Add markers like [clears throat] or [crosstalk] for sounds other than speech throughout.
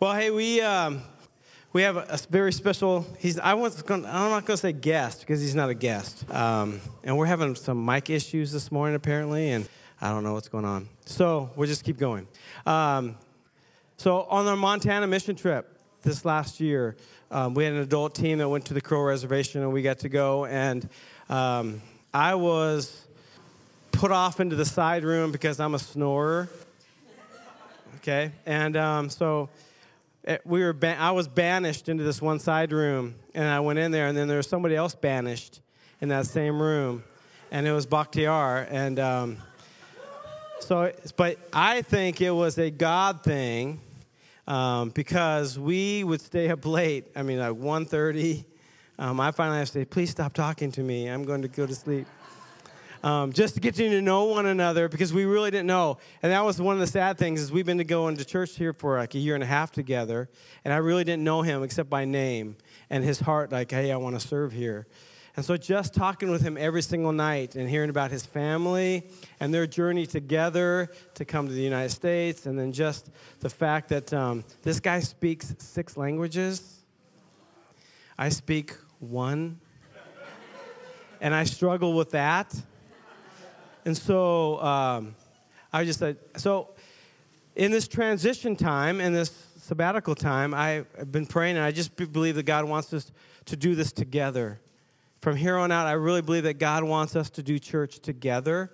Well, hey, we um, we have a, very special. He's I was going. I'm not to say guest because he's not a guest. Um, and we're having some mic issues this morning apparently, and I don't know what's going on. So we'll just keep going. Um, so on our Montana mission trip this last year, um, we had an adult team that went to the Crow Reservation, and we got to go. And um, I was put off into the side room because I'm a snorer. Okay, and um, so we were I was banished into this one side room, and I went in there, and then there was somebody else banished in that same room, and it was Bakhtiar, and um, so, but I think it was a God thing um, because we would stay up late. I mean, like 1.30. Um, I finally have to say, please stop talking to me. I'm going to go to sleep. Um, just to get you to know one another because we really didn't know. And that was one of the sad things is we've been going to church here for like a year and a half together, and I really didn't know him except by name and his heart, like, hey, I want to serve here. And so just talking with him every single night and hearing about his family and their journey together to come to the United States, and then just the fact that um, this guy speaks six languages. I speak one. And I struggle with that. And so um, I just said, so in this transition time, in this sabbatical time, I've been praying, and I just believe that God wants us to do this together. From here on out, I really believe that God wants us to do church together.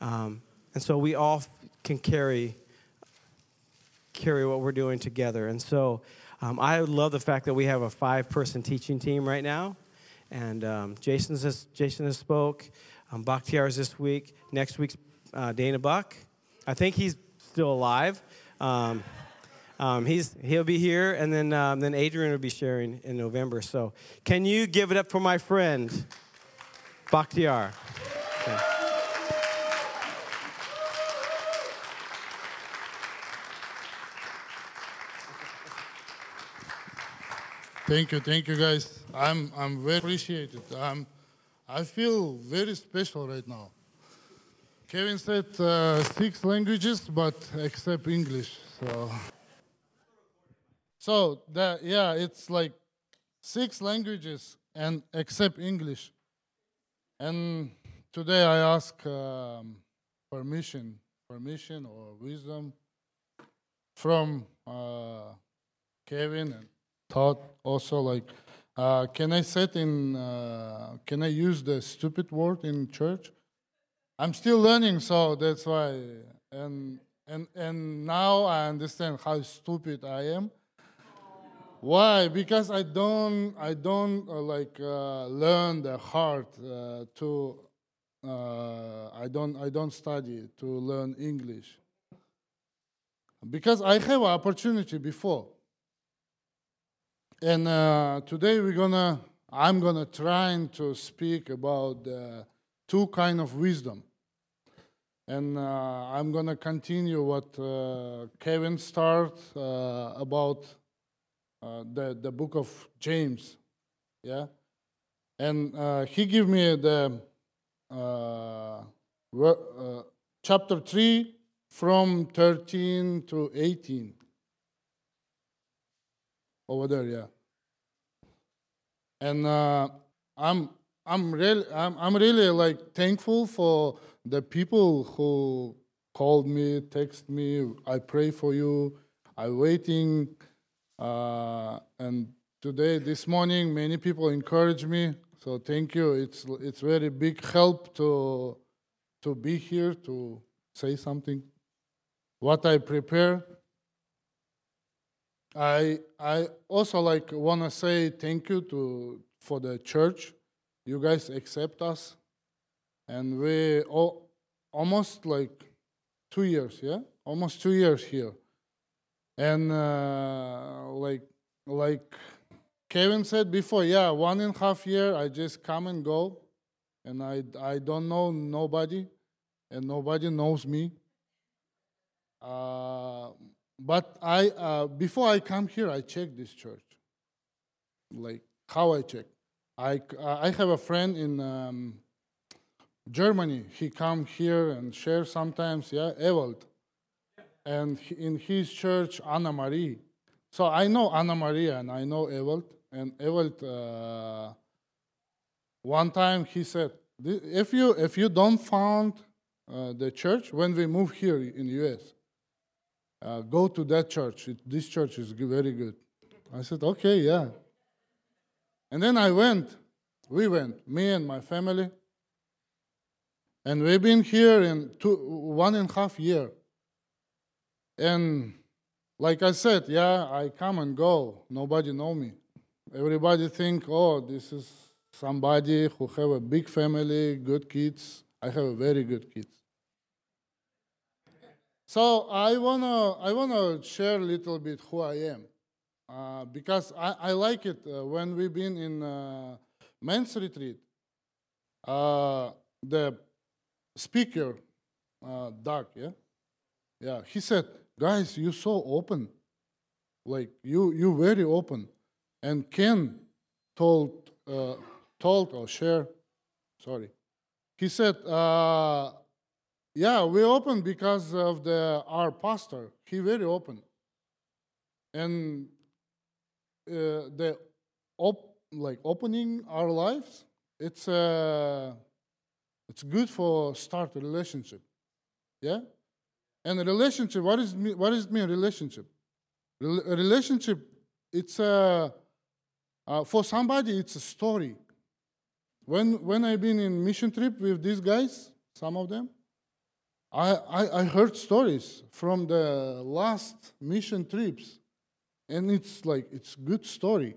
Um, and so we all can carry carry what we're doing together. And so um, I love the fact that we have a five person teaching team right now. And um, Jason has spoke. Um, Bakhtiar's this week. Next week's uh, Dana Buck. I think he's still alive. Um, um, he's, he'll be here, and then, um, then Adrian will be sharing in November. So, can you give it up for my friend, Bakhtiar? Okay. Thank you, thank you, guys. I'm I'm very appreciated. I'm I feel very special right now. Kevin said uh, six languages, but except English. So, so that yeah, it's like six languages and except English. And today I ask um, permission, permission or wisdom from uh, Kevin and Todd also like uh, can I set in? Uh, can I use the stupid word in church? I'm still learning, so that's why. And and and now I understand how stupid I am. Why? Because I don't I don't uh, like uh, learn the heart uh, to. Uh, I don't I don't study to learn English. Because I have opportunity before. And uh, today we're gonna, I'm gonna try to speak about uh, two kind of wisdom. And uh, I'm gonna continue what uh, Kevin started uh, about uh, the, the book of James. Yeah? And he gave me the chapter 3 from 13 to 18 over there, yeah. And uh, I'm I'm really I'm, I'm really like thankful for the people who called me, text me. I pray for you. I'm waiting. Uh, and today, this morning, many people encourage me. So thank you. It's it's very big help to to be here to say something. What I prepare I I also like want to say thank you to for the church. You guys accept us, and we all, almost like two years, yeah, almost two years here, and uh, like like Kevin said before, yeah, one and a half year I just come and go, and I I don't know nobody, and nobody knows me. Uh, but I, uh, before I come here, I check this church. Like how I check. I, uh, I have a friend in um, Germany. He come here and share sometimes. Yeah, Ewald, and in his church, Anna Marie. So I know Anna Maria and I know Ewald. And Ewald, uh, one time he said, if you, if you don't found uh, the church, when we move here in US, uh, go to that church. It, this church is very good. I said, okay, yeah. And then I went. We went, me and my family. And we've been here in two, one and a half year. And like I said, yeah, I come and go. Nobody know me. Everybody think, oh, this is somebody who have a big family, good kids. I have a very good kids. So I wanna I wanna share a little bit who I am, uh, because I, I like it uh, when we've been in uh, men's retreat. Uh, the speaker, uh, Doug, yeah, yeah, he said, "Guys, you so open, like you you very open," and Ken told uh, told or share, sorry, he said. Uh, yeah, we open because of the our pastor. He very open, and uh, the op, like opening our lives. It's uh, it's good for start a relationship, yeah. And a relationship. What is me, what is mean relationship? Rel- a relationship. It's a uh, for somebody. It's a story. When when I've been in mission trip with these guys, some of them. I, I, I heard stories from the last mission trips, and it's like it's good story.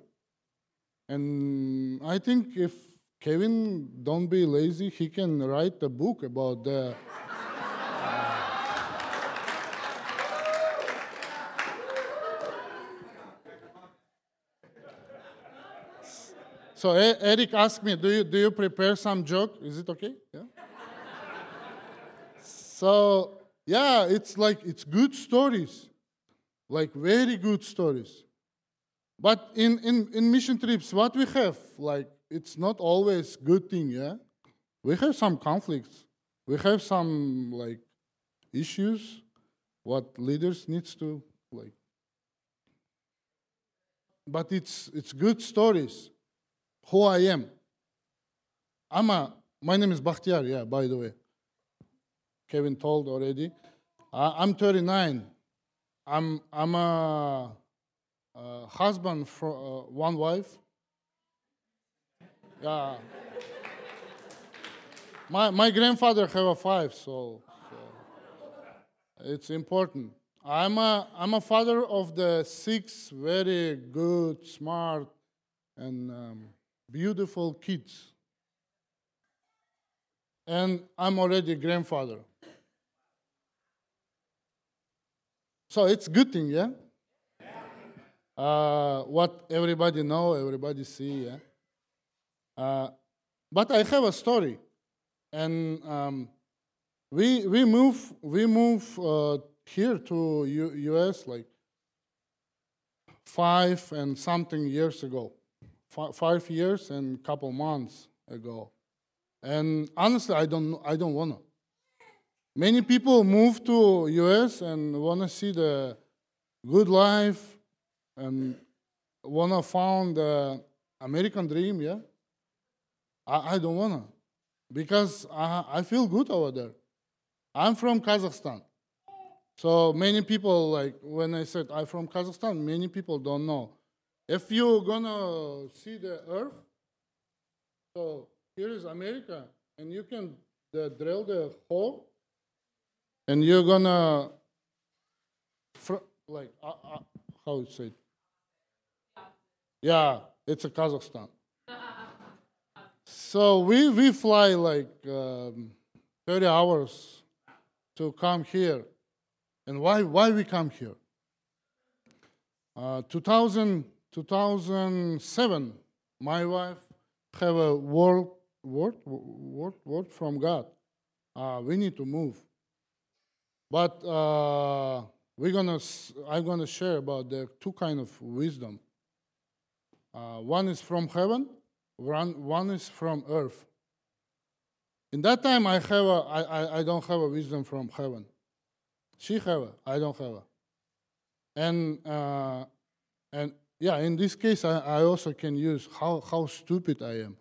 And I think if Kevin don't be lazy, he can write a book about the. [laughs] So Eric asked me, "Do you do you prepare some joke? Is it okay?" Yeah. So yeah, it's like it's good stories, like very good stories. But in, in, in mission trips, what we have, like it's not always good thing, yeah? We have some conflicts. We have some like issues what leaders needs to like but it's it's good stories. Who I am. I'm a my name is Bakhtiar, yeah, by the way. Kevin told already. Uh, I'm 39. I'm I'm a, a husband for uh, one wife. Yeah. My my grandfather have a five, so, so it's important. I'm a I'm a father of the six very good, smart, and um, beautiful kids. And I'm already a grandfather. So it's good thing, yeah. Uh, what everybody know, everybody see, yeah. Uh, but I have a story, and um, we we move we move uh, here to U- U.S. like five and something years ago, Fi five years and couple months ago, and honestly, I don't I don't wanna. Many people move to US and want to see the good life and want to found the American dream, yeah? I, I don't want to because I, I feel good over there. I'm from Kazakhstan. So many people, like when I said I'm from Kazakhstan, many people don't know. If you're to see the earth, so here is America, and you can the, drill the hole and you're gonna like uh, uh, how you say yeah it's a kazakhstan. So we we fly like um, 30 hours to come here. And why why we come here? Uh, 2000 2007 my wife have a word word word word from god uh, we need to move but uh, we're gonna, I'm gonna share about the two kind of wisdom. Uh, one is from heaven, one, one is from earth. In that time, I have a, I, I, I don't have a wisdom from heaven. She have a, I don't have a. And uh, And yeah, in this case, I, I also can use how, how stupid I am.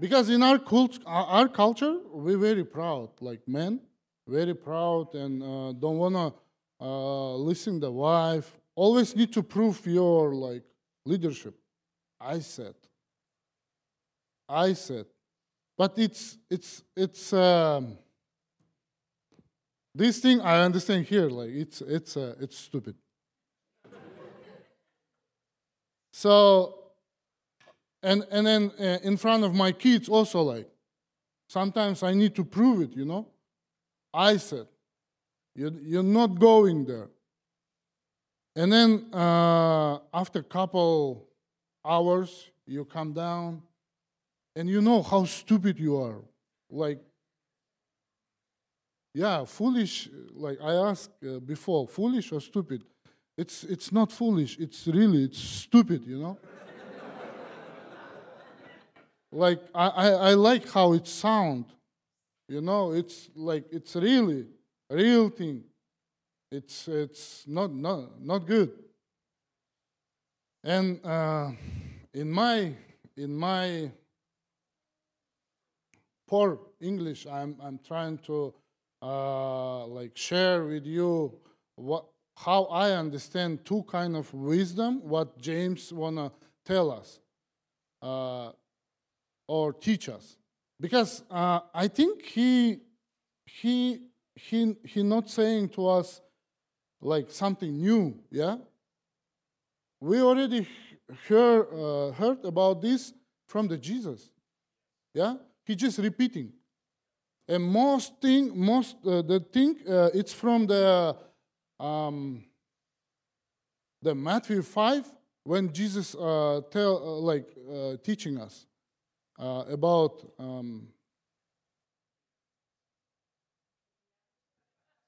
Because in our, cult, our, culture, we're very proud, like men, very proud and uh, don't want to uh, listen the wife. Always need to prove your like leadership. I said. I said. But it's it's it's um, this thing I understand here. Like it's it's uh, it's stupid. so, and and then uh, in front of my kids also like, sometimes I need to prove it. You know, I said, you you're not going there. And then uh, after a couple hours, you come down, and you know how stupid you are. Like, yeah, foolish. Like I asked uh, before, foolish or stupid? It's it's not foolish. It's really it's stupid. You know. Like I, I, I like how it sound. You know, it's like it's really real thing. It's it's not not not good. And uh, in my in my poor English, I'm I'm trying to uh, like share with you what how I understand two kind of wisdom. What James wanna tell us uh, or teach us, because uh, I think he he he he not saying to us like something new. Yeah, we already hear, uh, heard about this from the Jesus. Yeah, he just repeating. And most thing, most uh, the thing, uh, it's from the um, the Matthew five when Jesus uh, tell uh, like teaching us uh, about um,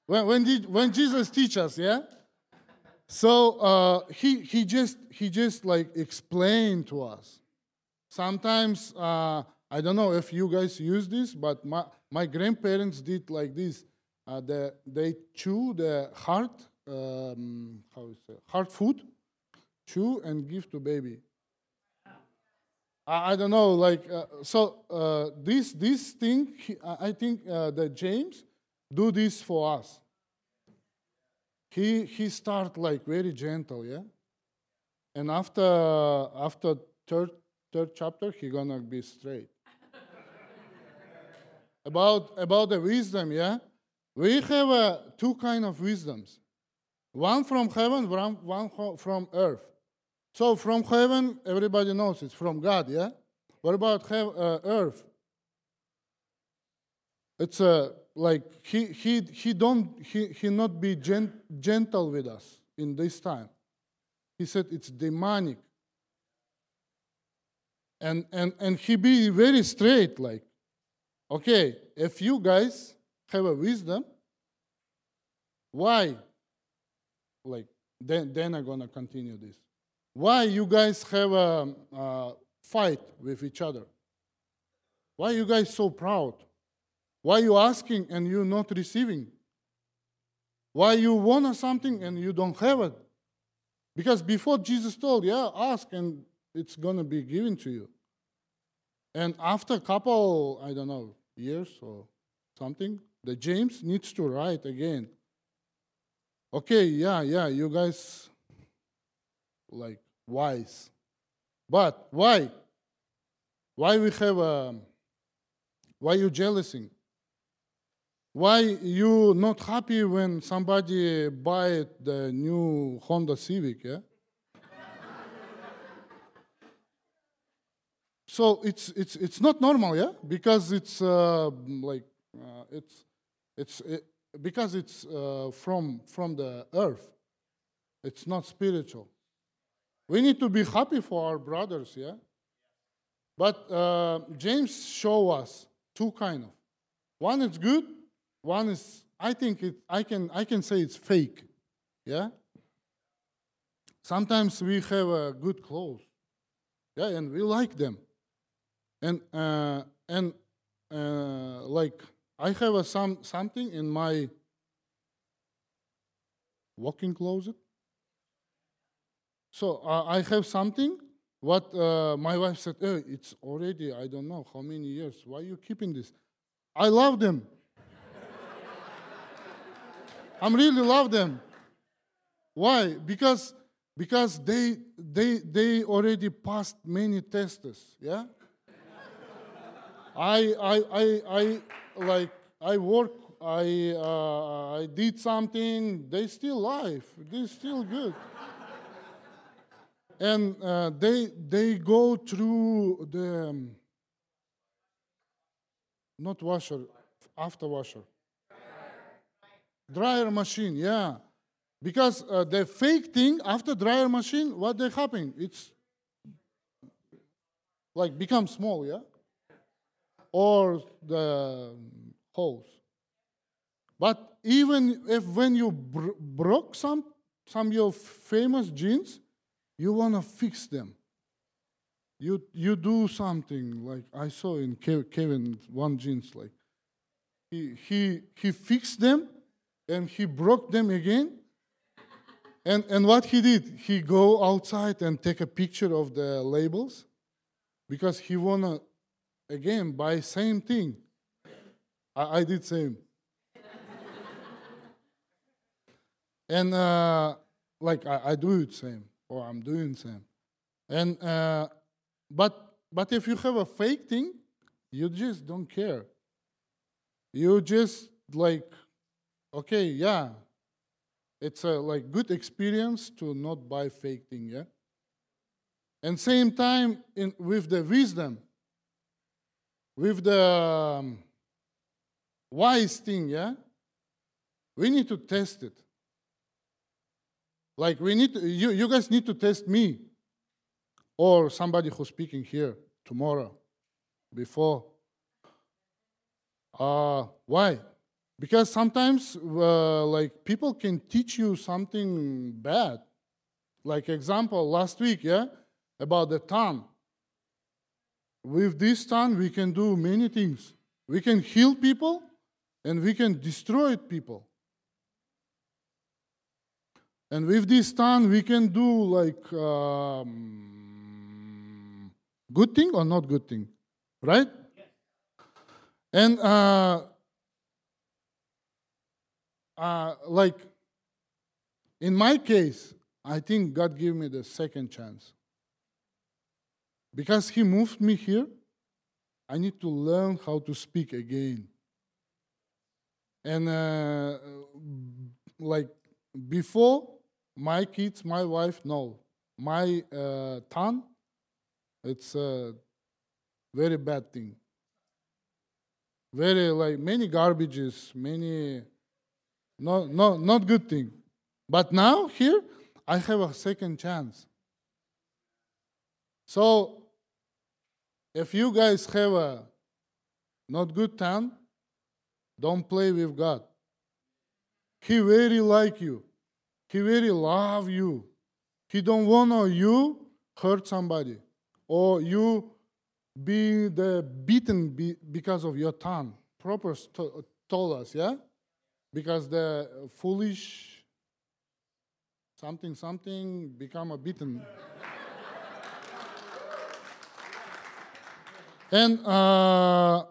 when when, did, when Jesus teach us, yeah. So he he just he just like explained to us. Sometimes I don't know if you guys use this, but my, my grandparents did like this. Uh, the, they chew the hard, um, how is it, hard food, chew and give to baby. I, I don't know, like, uh, so uh, this, this thing, I think uh, that James do this for us. He, he start like very gentle, yeah? And after, after third, third chapter, he gonna be straight [laughs] about, about the wisdom, yeah? We have uh, two kind of wisdoms. One from heaven, one, one from earth. So from heaven, everybody knows it's from God, yeah? What about uh, earth? It's uh, like he, he, he don't he, he not be gent, gentle with us in this time. He said it's demonic. And, and, and he be very straight, like, Okay, if you guys have a wisdom, why? Like, then, then I'm gonna continue this. Why you guys have a, a fight with each other? Why you guys so proud? Why you asking and you not receiving? Why you want something and you don't have it? Because before Jesus told, yeah, ask and it's gonna be given to you. And after a couple, I don't know, years or something, the James needs to write again. Okay, yeah, yeah, you guys like wise. But why? Why we have a why you jealousy? Why you not happy when somebody buy the new Honda Civic, yeah? [laughs] so it's it's it's not normal, yeah, because it's uh, like uh, it's it's it, because it's uh, from from the earth. It's not spiritual. We need to be happy for our brothers, yeah. But uh, James show us two kind of. One is good. One is I think it. I can I can say it's fake, yeah. Sometimes we have uh, good clothes, yeah, and we like them and uh, and uh, like I have a some something in my walking closet. So uh, I have something. What uh, my wife said, oh, it's already, I don't know how many years. Why are you keeping this? I love them. [laughs] I'm really love them. Why? Because because they they they already passed many tests. Yeah. I I I I like I work. I uh, I did something. They still alive. They still good. And uh, they they go through the um, not washer after washer. Dryer machine yeah. Because uh, the fake thing after dryer machine what they happen? It's like become small yeah? Or the hose but even if when you br- broke some some your famous jeans you want to fix them. You you do something like i saw in Kev- kevin one jeans like he he he fixed them and he broke them again. And and what he did he go outside and take a picture of the labels because he wanna again buy same thing. I, I did same. [laughs] And uh, like I, I do it same or i'm doing same. And uh, but but if you have a fake thing you just don't care. You just like okay yeah it's a like good experience to not buy fake thing yeah? And same time in with the wisdom with the um, wise thing yeah? We need to test it like we need to, you, you guys need to test me or somebody who's speaking here tomorrow before. Uh, why? Because sometimes uh, like people can teach you something bad. Like example last week yeah about the tongue with this tongue we can do many things. We can heal people and we can destroy people and with this tongue we can do like um, good thing or not good thing right and uh, uh, like in my case, I think God gave me the second chance. Because He moved me here, I need to learn how to speak again. And uh, like before, my kids, my wife, no. My uh, tongue, it's a very bad thing. Very like many garbages, many no, no, not good thing. But now here, I have a second chance. So, if you guys have a not good time, don't play with God. He very like you. He really love you. He don't want you hurt somebody. Or you be the beaten be, because of your tongue. Proper st- told us, yeah? Because the foolish something something become a beaten. And uh,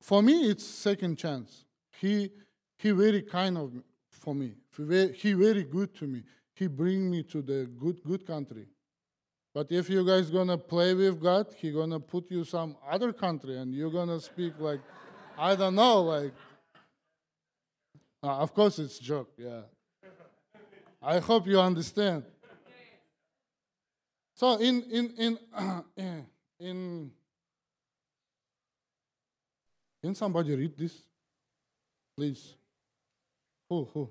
for me it's second chance. He he very kind of for me he very, good to me he bring me to the good good country but if you guys gonna play with god he gonna put you some other country and you're gonna speak like i don't know like uh, of course, it's joke. Yeah. I hope you understand. So in in in [clears throat] in can somebody read this, please? Who who?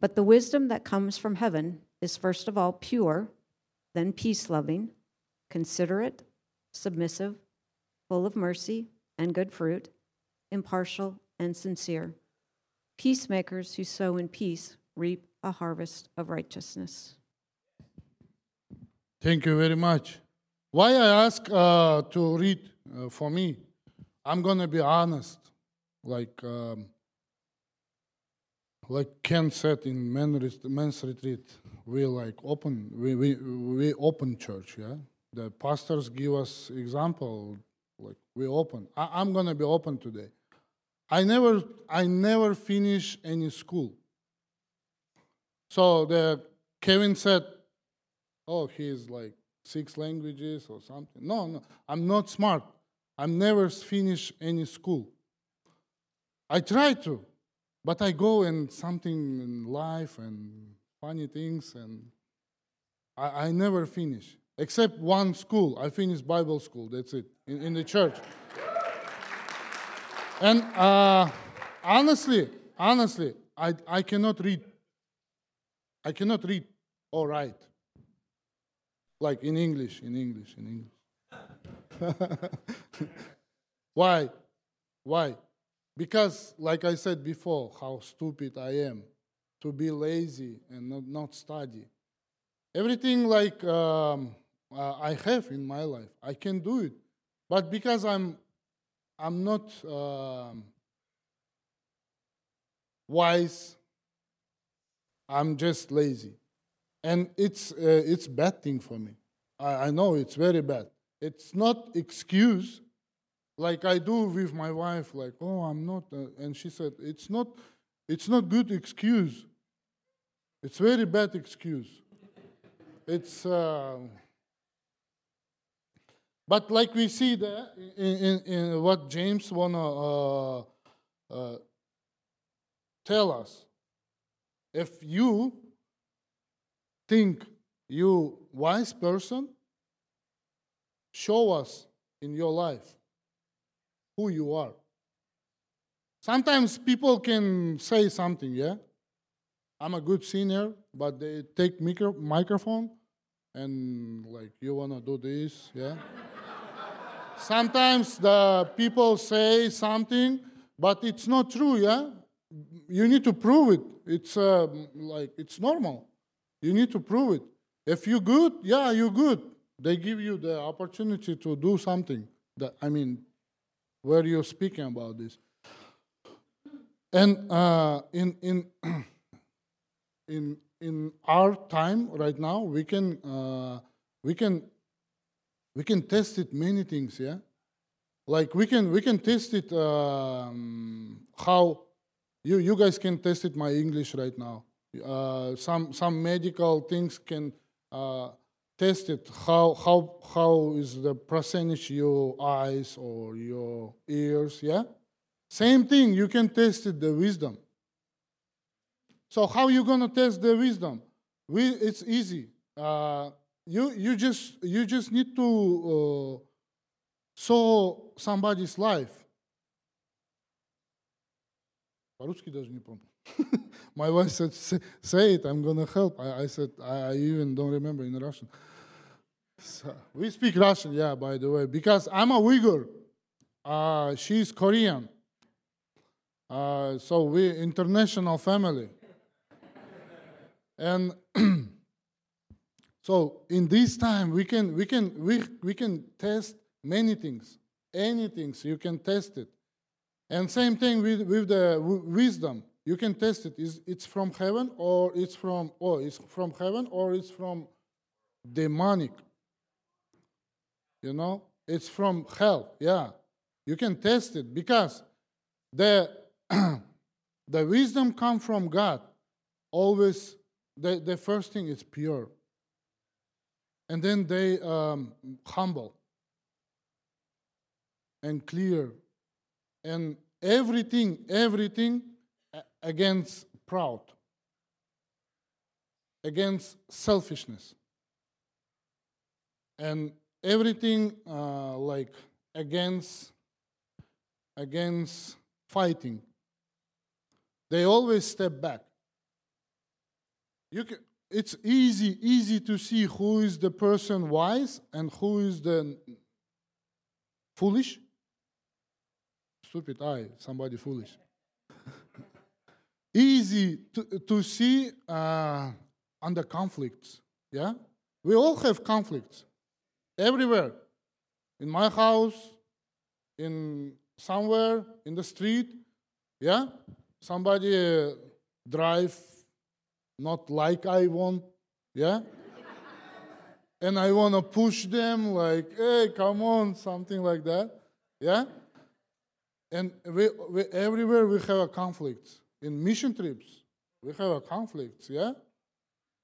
But the wisdom that comes from heaven is first of all pure, then peace loving, considerate, submissive, full of mercy and good fruit, impartial and sincere. Peacemakers who sow in peace reap a harvest of righteousness. Thank you very much. Why I ask uh, to read uh, for me? I'm gonna be honest. Like um, like Ken said in men's, men's retreat, we like open we, we we open church. Yeah, the pastors give us example. Like we open. I, I'm gonna be open today. I never I never finish any school. So the Kevin said, "Oh, he's like six languages or something." No, no, I'm not smart. I'm never finish any school. I try to, but I go and something in life and funny things, and I, I never finish. Except one school. I finished Bible school. That's it in, in the church. And uh, honestly, honestly, I, I cannot read. I cannot read or write. Like in English, in English, in English. [laughs] Why? Why? Because, like I said before, how stupid I am to be lazy and not, not study. Everything like um, uh, I have in my life, I can do it. But because I'm, I'm not um, wise, I'm just lazy. And it's, uh, it's bad thing for me. I, I know it's very bad. It's not excuse like I do with my wife, like, oh, I'm not, uh, and she said, it's not, it's not good excuse. It's very bad excuse. It's, uh, but like we see there in, in, in what James wanna uh, uh, tell us, if you think you wise person, show us in your life who you are. Sometimes people can say something, yeah? I'm a good singer, but they take micro- microphone and like you wanna do this, yeah? [laughs] Sometimes the people say something, but it's not true, yeah? You need to prove it. It's uh, like it's normal. You need to prove it. If you're good, yeah, you're good. They give you the opportunity to do something. That I mean, where you're speaking about this. And uh, in in [clears throat] in in our time right now, we can uh, we can we can test it many things. Yeah, like we can we can test it um, how you you guys can test it my English right now. Uh, some some medical things can Uh, test it how how how is the percentage your eyes or your ears yeah same thing you can test it the wisdom so how you gonna test the wisdom we it's easy uh, you you just you just need to uh, saw somebody's life по-русски даже не помню [laughs] my wife said, say, it, I'm going to help. I, I said, I, I, even don't remember in Russian. So, we speak Russian, yeah, by the way, because I'm a Uyghur. Uh, she's Korean. Uh, so we international family. and [clears throat] so in this time we can we can we, we can test many things anything so you can test it and same thing with, with the wisdom you can test it. Is it's from heaven or it's from oh it's from heaven or it's from demonic. You know, it's from hell. Yeah, you can test it because the [clears throat] the wisdom come from God. Always, the, the first thing is pure, and then they um, humble and clear, and everything, everything against proud, against selfishness, and everything uh, like against against fighting. They always step back. you can, it's easy, easy to see who is the person wise and who is the foolish. Stupid eye, somebody foolish. Easy to, to see uh, under conflicts. Yeah? We all have conflicts everywhere. In my house, in somewhere, in the street. Yeah? Somebody uh, drive not like I want. Yeah? and I want to push them like, hey, come on, something like that. Yeah? And we, we, everywhere we have a conflict. In mission trips, we have a conflict, yeah?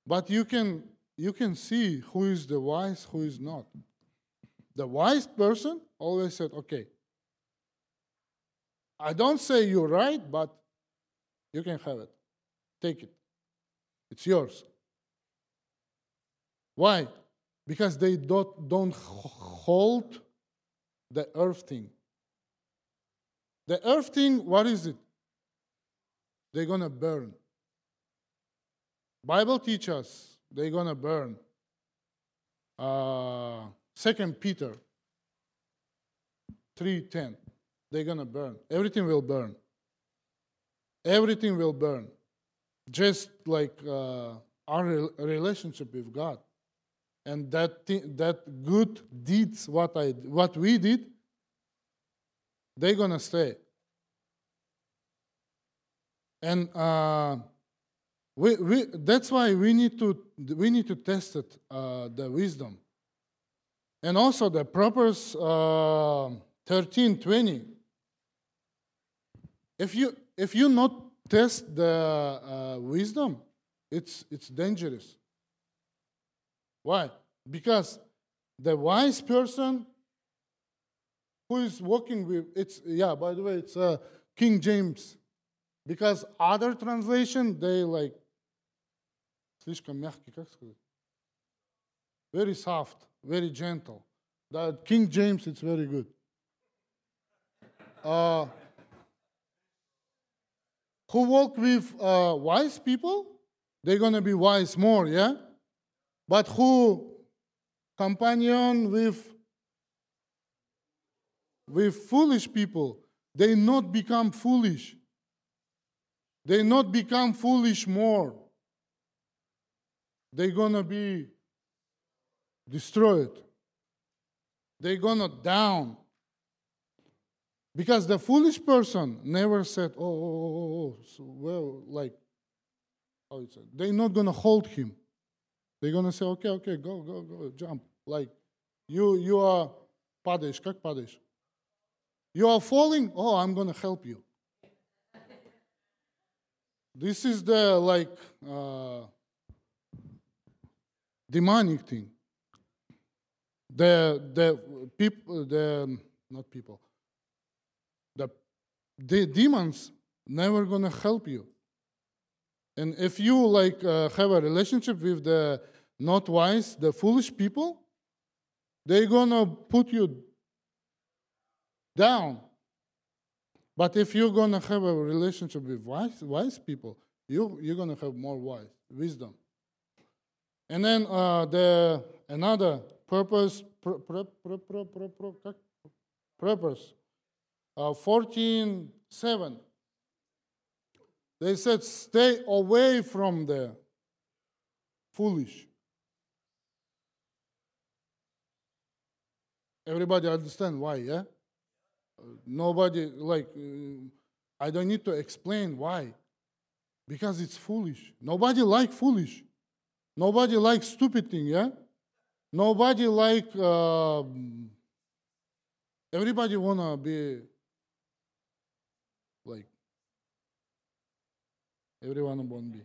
But you can, you can see who is the wise, who is not. The wise person always said, okay, I don't say you're right, but you can have it. Take it. It's yours. Why? Because they don't, don't hold the earth thing. The earth thing, what is it? They're gonna burn. Bible teaches they're gonna burn. Uh, Second Peter 3:10. They're gonna burn. Everything will burn. Everything will burn. Just like uh, our relationship with God. And that, th- that good deeds, what, I, what we did, they're gonna stay. And uh, we, we, that's why we need to we need to test it, uh, the wisdom. And also the Proverbs uh, 13, 20. If you if you not test the uh, wisdom, it's it's dangerous. Why? Because the wise person who is working with it's yeah. By the way, it's uh, King James, because other translation they like слишком мягкий, как сказать? Very soft, very gentle. The King James, it's very good. Uh, who walk with uh, wise people, they're going to be wise more, yeah? But who companion with with foolish people, they not become foolish. They not become foolish more. They're going to be destroyed. They're going to down. Because the foolish person never said, oh, oh, oh, oh, oh so, well, like, how it said. They're not going to hold him. They're going to say, okay, okay, go, go, go, jump. Like, you, you are падаешь, как падаешь? You are falling? Oh, I'm going to help you. This is the, like, uh, demonic thing. The, the people, the, not people, the, the demons never gonna help you. And if you like uh, have a relationship with the not wise, the foolish people, they're gonna put you down. But if you're gonna have a relationship with wise, wise people, you, you're gonna have more wise wisdom. And then uh, the another purpose, pr- pr- pr- purpose, uh, 14 7. They said, stay away from the foolish. Everybody understand why, yeah? Nobody, like, uh, I don't need to explain why. Because it's foolish. Nobody like foolish. Nobody likes stupid thing, yeah? Nobody like, uh, everybody wanna be like, everyone wanna be.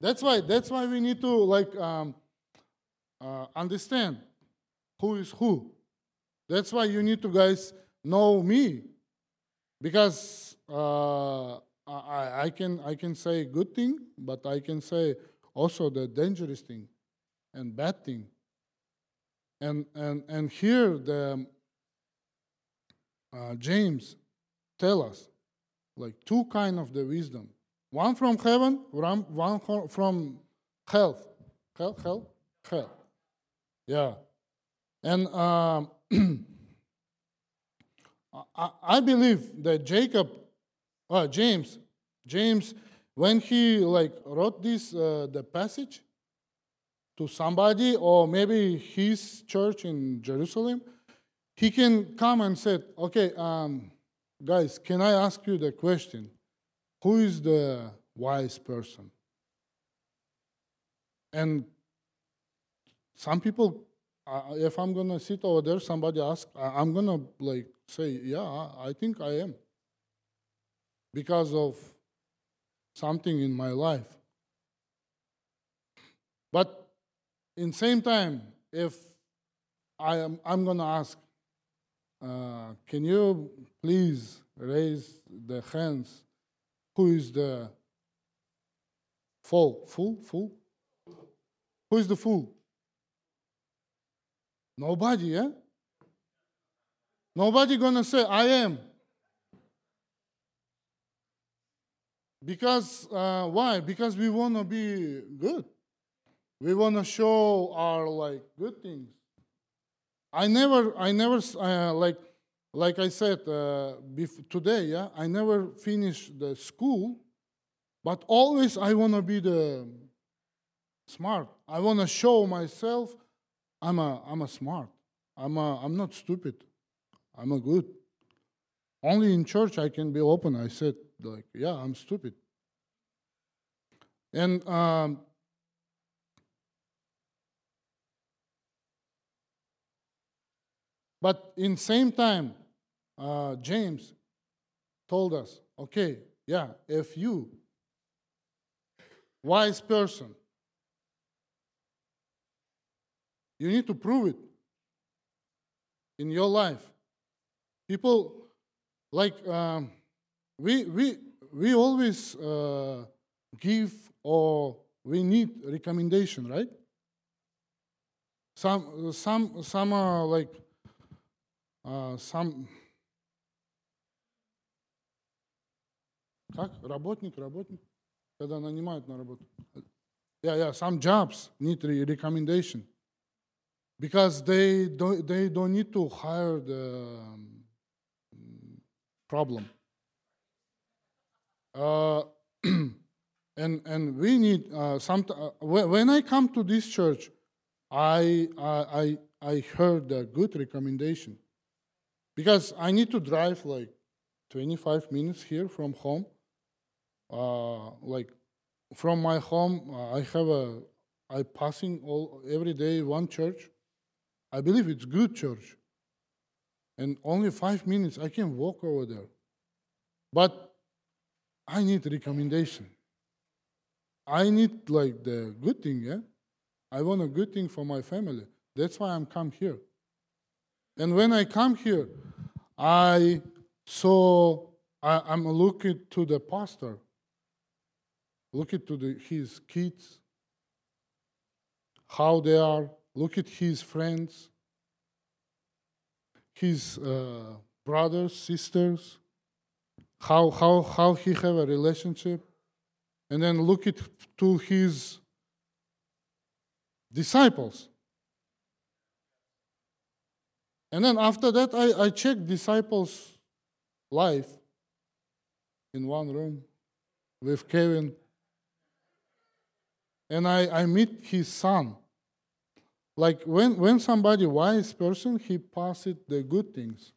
that's why, that's why we need to like um, uh, understand who is who. That's why you need to guys know me because uh, I, I, can, I can say good thing, but I can say also the dangerous thing and bad thing. And, and, and here the uh, James tell us like two kind of the wisdom. One from heaven, one from hell. Hell, hell, hell. Yeah. And um, I, I believe that Jacob, uh, James, James, when he like wrote this uh, the passage to somebody or maybe his church in Jerusalem, he can come and said, "Okay, um, guys, can I ask you the question? Who is the wise person?" And some people, if I'm gonna sit over there, somebody ask, I- I'm gonna like say, yeah, I I think I am, because of something in my life. But in same time, if I am, I'm gonna ask, uh, can you please raise the hands? Who is the fool? Fool? Fool? Who is the fool? Nobody, yeah? Nobody gonna say, I am. Because, uh, why? Because we wanna be good. We wanna show our, like, good things. I never, I never, uh, like, like I said uh, today, yeah, I never finish the school, but always I wanna be the smart. I wanna show myself I'm a, I'm a smart. I'm a, I'm not stupid. I'm a good. Only in church I can be open. I said like, yeah, I'm stupid. And um, but in same time, uh, James told us, okay, yeah, if you wise person You need to prove it in your life. People like um, we we we always uh, give or we need recommendation, right? Some some some are like uh, some как работник работник когда нанимают на работу. Yeah, yeah. Some jobs need re- recommendation because they don't, they don't need to hire the um, problem. Uh, [clears throat] and and we need uh, some. Uh, when I come to this church, I I I, I heard a good recommendation because I need to drive like 25 minutes here from home. Uh, like from my home, uh, I have a I passing all every day one church. I believe it's good church. And only five minutes I can walk over there. But I need recommendation. I need like the good thing, yeah? I want a good thing for my family. That's why I'm come here. And when I come here, I saw I, I'm looking to the pastor, looking to the, his kids, how they are, look at his friends, his uh, brothers, sisters, how, how, how he have a relationship, and then look at to his disciples. And then after that, I, I check disciples' life in one room with Kevin. And I, I meet his son. Like when, when somebody wise person, he passes the good things.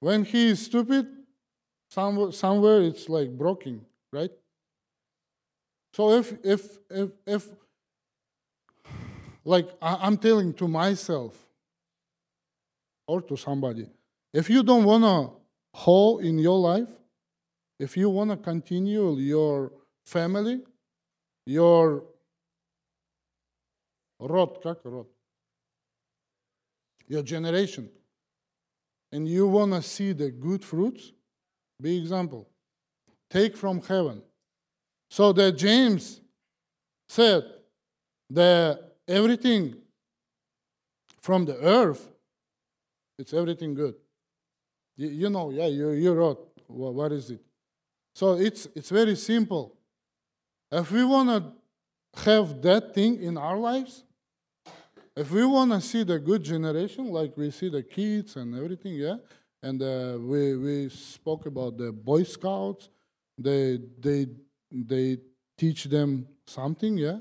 When he is stupid, somewhere, somewhere it's like broken, right? So if if if if like I- I'm telling to myself or to somebody, if you don't wanna hole in your life, if you wanna continue your family, your род, как род? Your generation. And you want to see the good fruits? Be example. Take from heaven. So that James said that everything from the earth, it's everything good. You, you know, yeah, you, you wrote, wha- what is it? So it's, it's very simple. If we want to have that thing in our lives, if we want to see the good generation, like we see the kids and everything, yeah, and uh, we, we spoke about the Boy Scouts, they, they, they teach them something, yeah.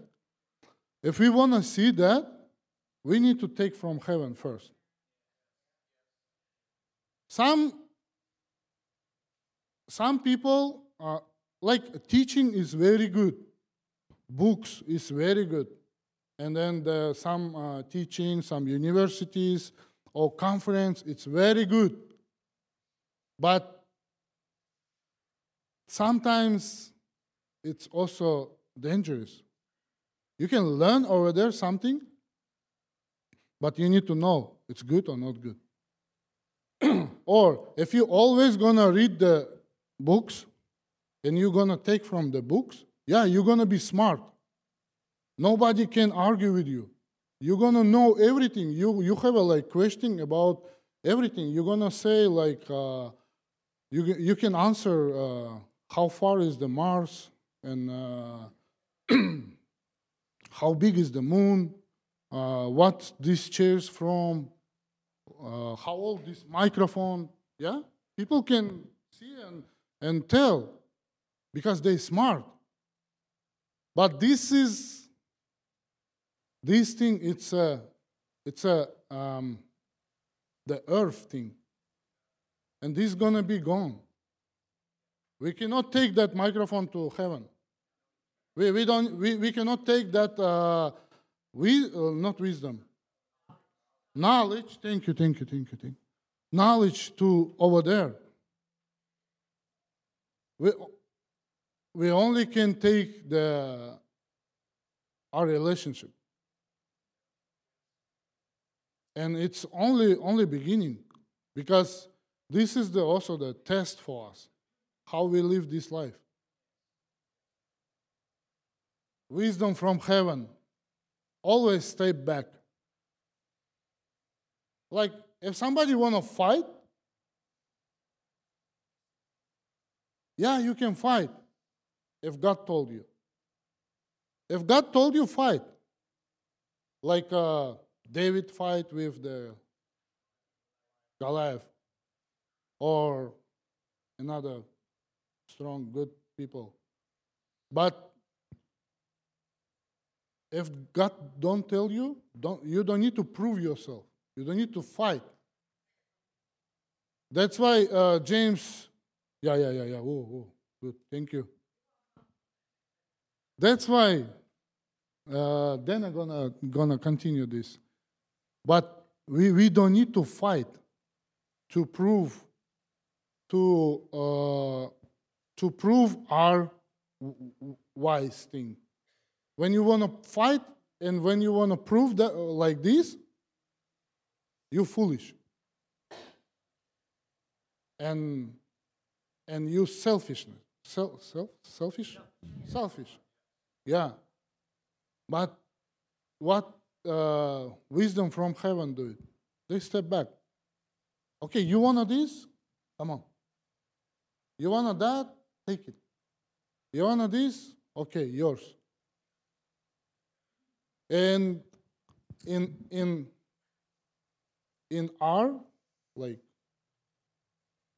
If we want to see that, we need to take from heaven first. Some, some people, are, like teaching is very good, books is very good, and then the, some uh, teaching, some universities or conference, it's very good. But sometimes it's also dangerous. You can learn over there something, but you need to know it's good or not good. [clears throat] or if you're always gonna read the books and you're gonna take from the books, yeah, you're gonna be smart. Nobody can argue with you. You're gonna know everything. You you have a like question about everything. You're gonna say like uh, you you can answer uh, how far is the Mars and uh, [clears throat] how big is the moon, uh, what these chairs from, uh, how old this microphone. Yeah, people can see and, and tell because they're smart. But this is this thing. It's a it's a um, the earth thing, and this is gonna be gone. We cannot take that microphone to heaven. We, we, don't, we, we cannot take that, uh, we, uh, not wisdom, knowledge, thank you, thank you, thank you, thank you, knowledge to over there. We, we only can take the, our relationship. And it's only, only beginning because this is the, also the test for us, how we live this life wisdom from heaven. Always step back. Like if somebody want to fight, yeah, you can fight if God told you. If God told you fight, like uh, David fight with the Goliath, or another strong, good people. But if God don't tell you, don't, you don't need to prove yourself. You don't need to fight. That's why uh, James, yeah, yeah, yeah, yeah. Oh, oh, good. Thank you. That's why. Uh, then I'm gonna gonna continue this, but we we don't need to fight to prove to uh, to prove our wise thing. When you want to fight and when you want to prove that uh, like this, you're foolish. And and you selfishness. Self, self, selfish? Selfish. Yeah. But what uh, wisdom from heaven do it? They step back. Okay, you want this? Come on. You want that? Take it. You want this? Okay, yours. And in in in our like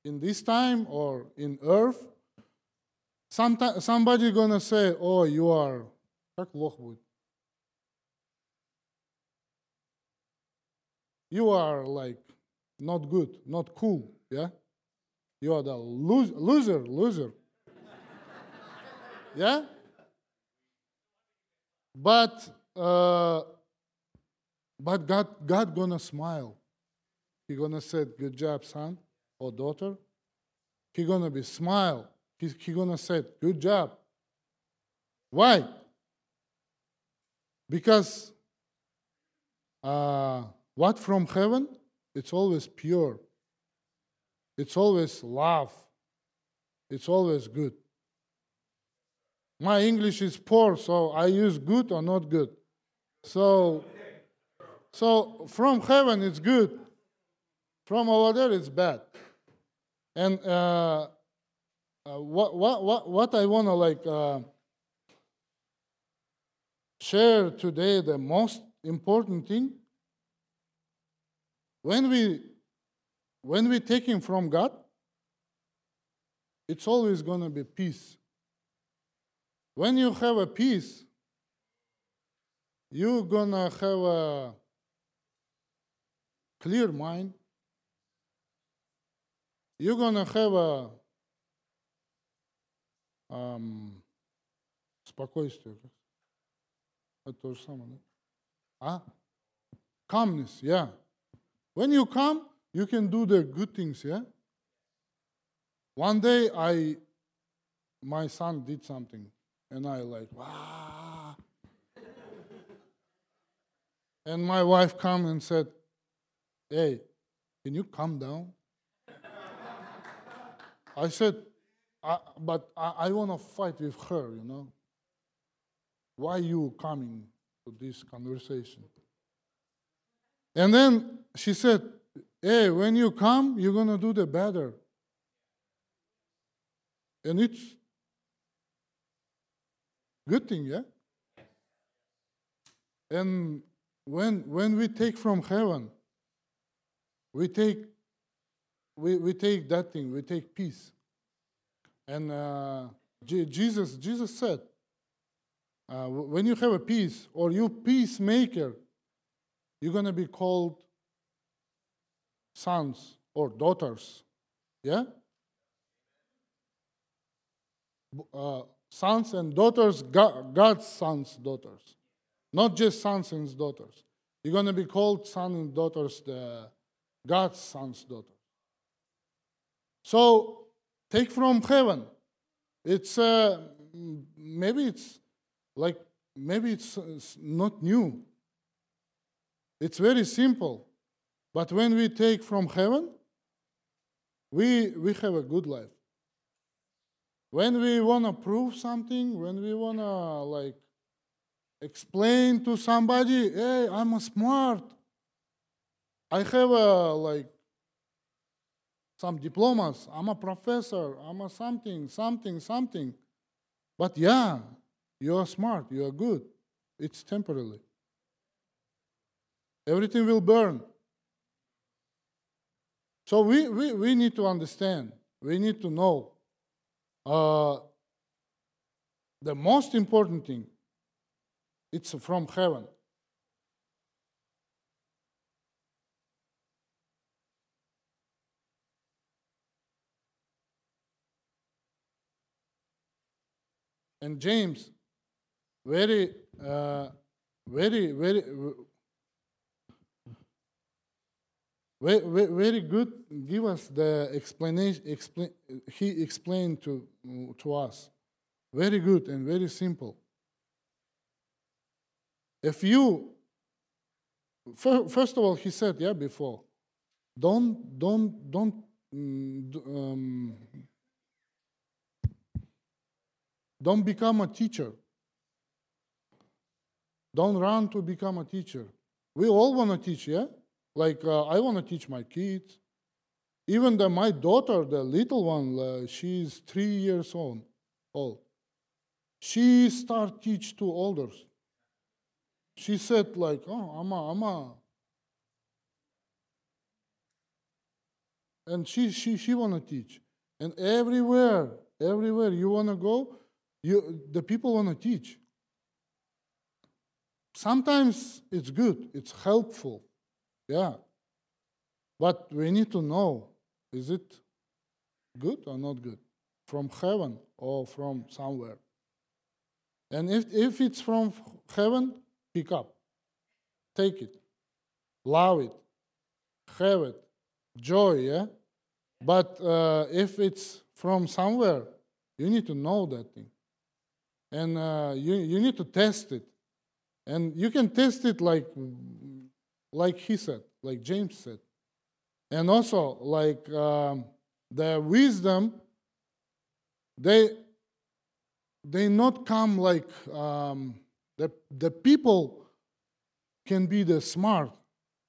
in this time or in earth, sometime, somebody gonna say, "Oh, you are как лох будет." You are like not good, not cool, yeah. You are the lo- loser, loser. yeah. But uh, but God, God gonna smile. He gonna say, "Good job, son or daughter." He gonna be smile. He, he gonna say, "Good job." Why? Because uh, what from heaven? It's always pure. It's always love. It's always good. My English is poor, so I use good or not good. So, so from heaven it's good. From over there it's bad. And uh, uh, what, what, what, what I want to like uh, share today, the most important thing, when we when we take him from God, it's always going to be peace. When you have a peace, you're going to have a clear mind. You're going to have a um, спокойствие. Это то же самое, да? А? Calmness, yeah. When you come, you can do the good things, yeah? One day I my son did something and I like, wow. and my wife come and said, Hey, can you calm down? I said, I, but I, I want to fight with her, you know. Why you coming to this conversation? And then she said, Hey, when you come, you're going to do the better. And it's good thing, yeah? And when, when we take from heaven, we take, we, we take that thing, we take peace. And uh, Je- Jesus, Jesus said, uh, when you have a peace or you peacemaker, you're going to be called sons or daughters. Yeah? Uh, sons and daughters, God, God's sons, daughters. Not just sons and daughters. You're going to be called sons and daughters, the God's sons, daughters. So take from heaven. It's uh, maybe it's like maybe it's, it's not new. It's very simple. But when we take from heaven, we, we have a good life. When we want to prove something, when we want to like explain to somebody, hey, I'm a smart. I have a like some diplomas. I'm a professor. I'm a something, something, something. But yeah, you're smart. You're good. It's temporarily. Everything will burn. So we, we, we need to understand, we need to know uh, the most important thing it's from heaven. And James, very, uh, very, very, very, good. Give us the explanation. Explain, he explained to, to us. Very good and very simple. If you, first of all, he said, yeah, before, don't, don't, don't, um, don't become a teacher. Don't run to become a teacher. We all want to teach, yeah? Like uh, I want to teach my kids. Even the, my daughter, the little one, uh, she's three years old. old. She start teach to others. She said like, "Oh, I'm a, I'm a," and she she she want to teach. And everywhere, everywhere you want to go, you the people want to teach. Sometimes it's good, it's helpful, yeah. But we need to know is it good or not good? From heaven or from somewhere? And if, if it's from heaven, pick up, take it, love it, have it, joy, yeah? But uh, if it's from somewhere, you need to know that thing. And uh, you, you need to test it. And you can test it like, like he said, like James said. And also, like um, the wisdom, they they not come like um, the the people can be the smart,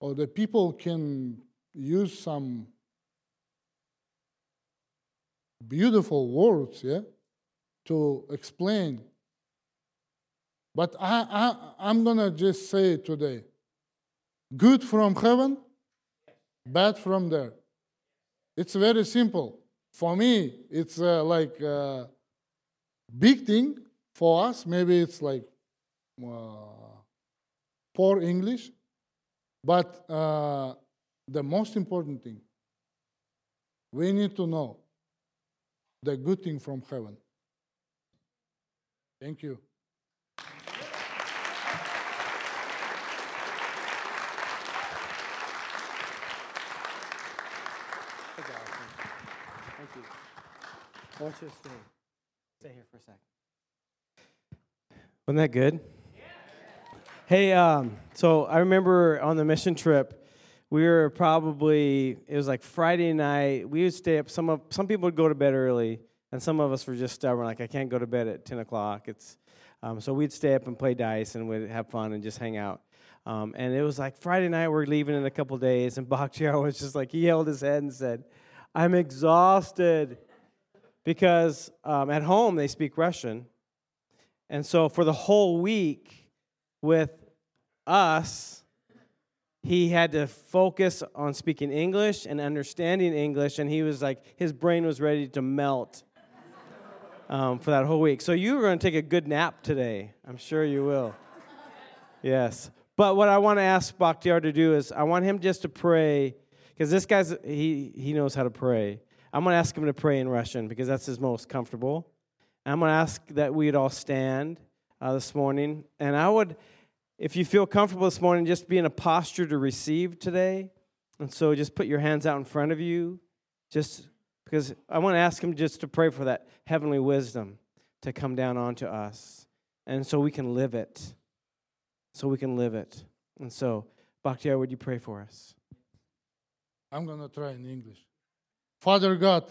or the people can use some beautiful words, yeah, to explain. But I, I, I'm gonna just say today good from heaven, bad from there. It's very simple. For me, it's uh, like a big thing. For us, maybe it's like uh, poor English. But uh, the most important thing, we need to know the good thing from heaven. Thank you. Thank you. I want you to stay. Stay here for a second. Wasn't that good? Hey, um, so I remember on the mission trip, we were probably it was like Friday night. We would stay up. Some of some people would go to bed early, and some of us were just stubborn. Like I can't go to bed at ten o'clock. It's um, so we'd stay up and play dice and we'd have fun and just hang out. Um, and it was like Friday night. We're leaving in a couple days, and Bakhtiar was just like he held his head and said, "I'm exhausted," because um, at home they speak Russian, and so for the whole week with us, he had to focus on speaking English and understanding English, and he was like, his brain was ready to melt um, for that whole week. So you are going to take a good nap today. I'm sure you will. Yes. But what I want to ask Bakhtiar to do is, I want him just to pray, because this guy's, he, he knows how to pray. I'm going to ask him to pray in Russian, because that's his most comfortable. And I'm going to ask that we'd all stand uh, this morning. And I would if you feel comfortable this morning, just be in a posture to receive today. And so just put your hands out in front of you, just because I want to ask Him just to pray for that heavenly wisdom to come down onto us. And so we can live it. So we can live it. And so, Bakhtiar, would you pray for us? I'm going to try in English. Father God,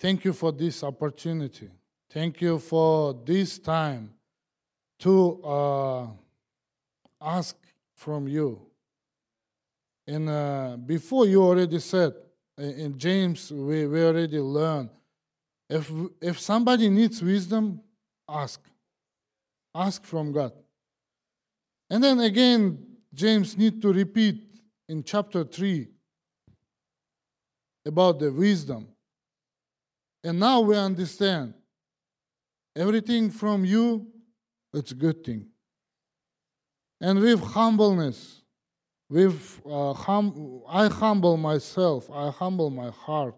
thank you for this opportunity. Thank you for this time to. Uh, ask from you. And uh, before you already said, in James, we, we already learned if, if somebody needs wisdom, ask. Ask from God. And then again, James need to repeat in chapter 3 about the wisdom. And now we understand everything from you, it's a good thing and with humbleness, with uh, hum, I humble myself, I humble my heart,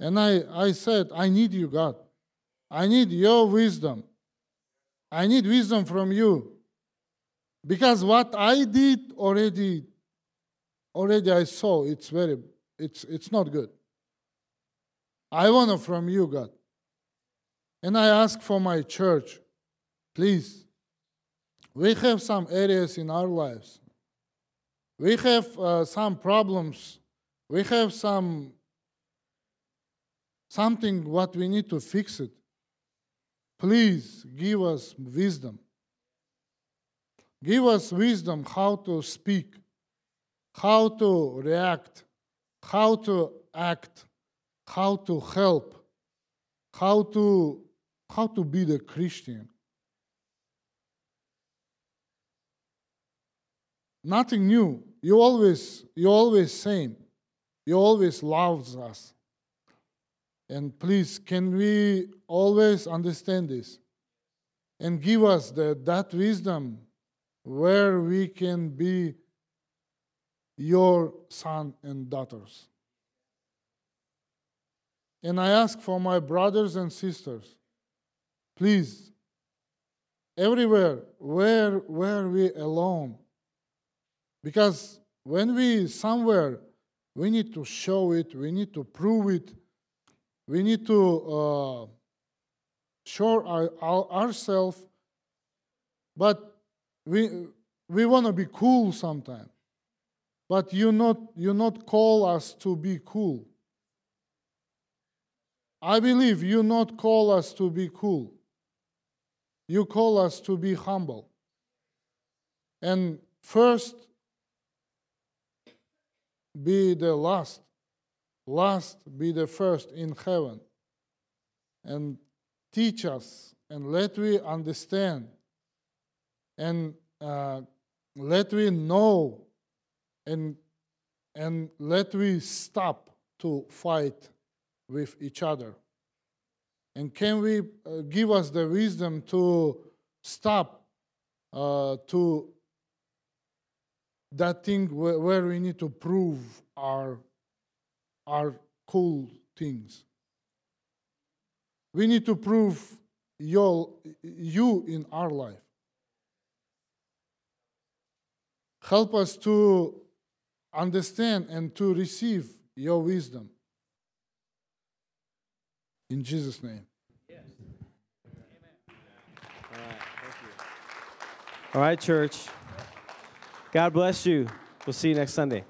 and I, I said, I need you, God. I need your wisdom. I need wisdom from you. Because what I did already, already I saw it's very, it's, it's not good. I want it from you, God. And I ask for my church, please we have some areas in our lives. We have uh, some problems. We have some something what we need to fix it. Please give us wisdom. Give us wisdom how to speak, how to react, how to act, how to help, how to how to be the Christian. Nothing new. You always, you always same. You always loves us. And please, can we always understand this? And give us the, that wisdom where we can be your son and daughters. And I ask for my brothers and sisters, please, everywhere where, where we alone, because when we somewhere, we need to show it, we need to prove it, we need to uh, show our, our, ourselves, but we, we want to be cool sometimes. But you not you not call us to be cool. I believe you not call us to be cool. You call us to be humble. And first, be the last, last be the first in heaven. and teach us and let we understand and uh, let we know and and let we stop to fight with each other. And can we uh, give us the wisdom to stop uh, to that thing where, where we need to prove our our cool things. We need to prove your, you in our life. Help us to understand and to receive your wisdom in jesus name Yes. All right, All right, church. God bless you. We'll see you next Sunday.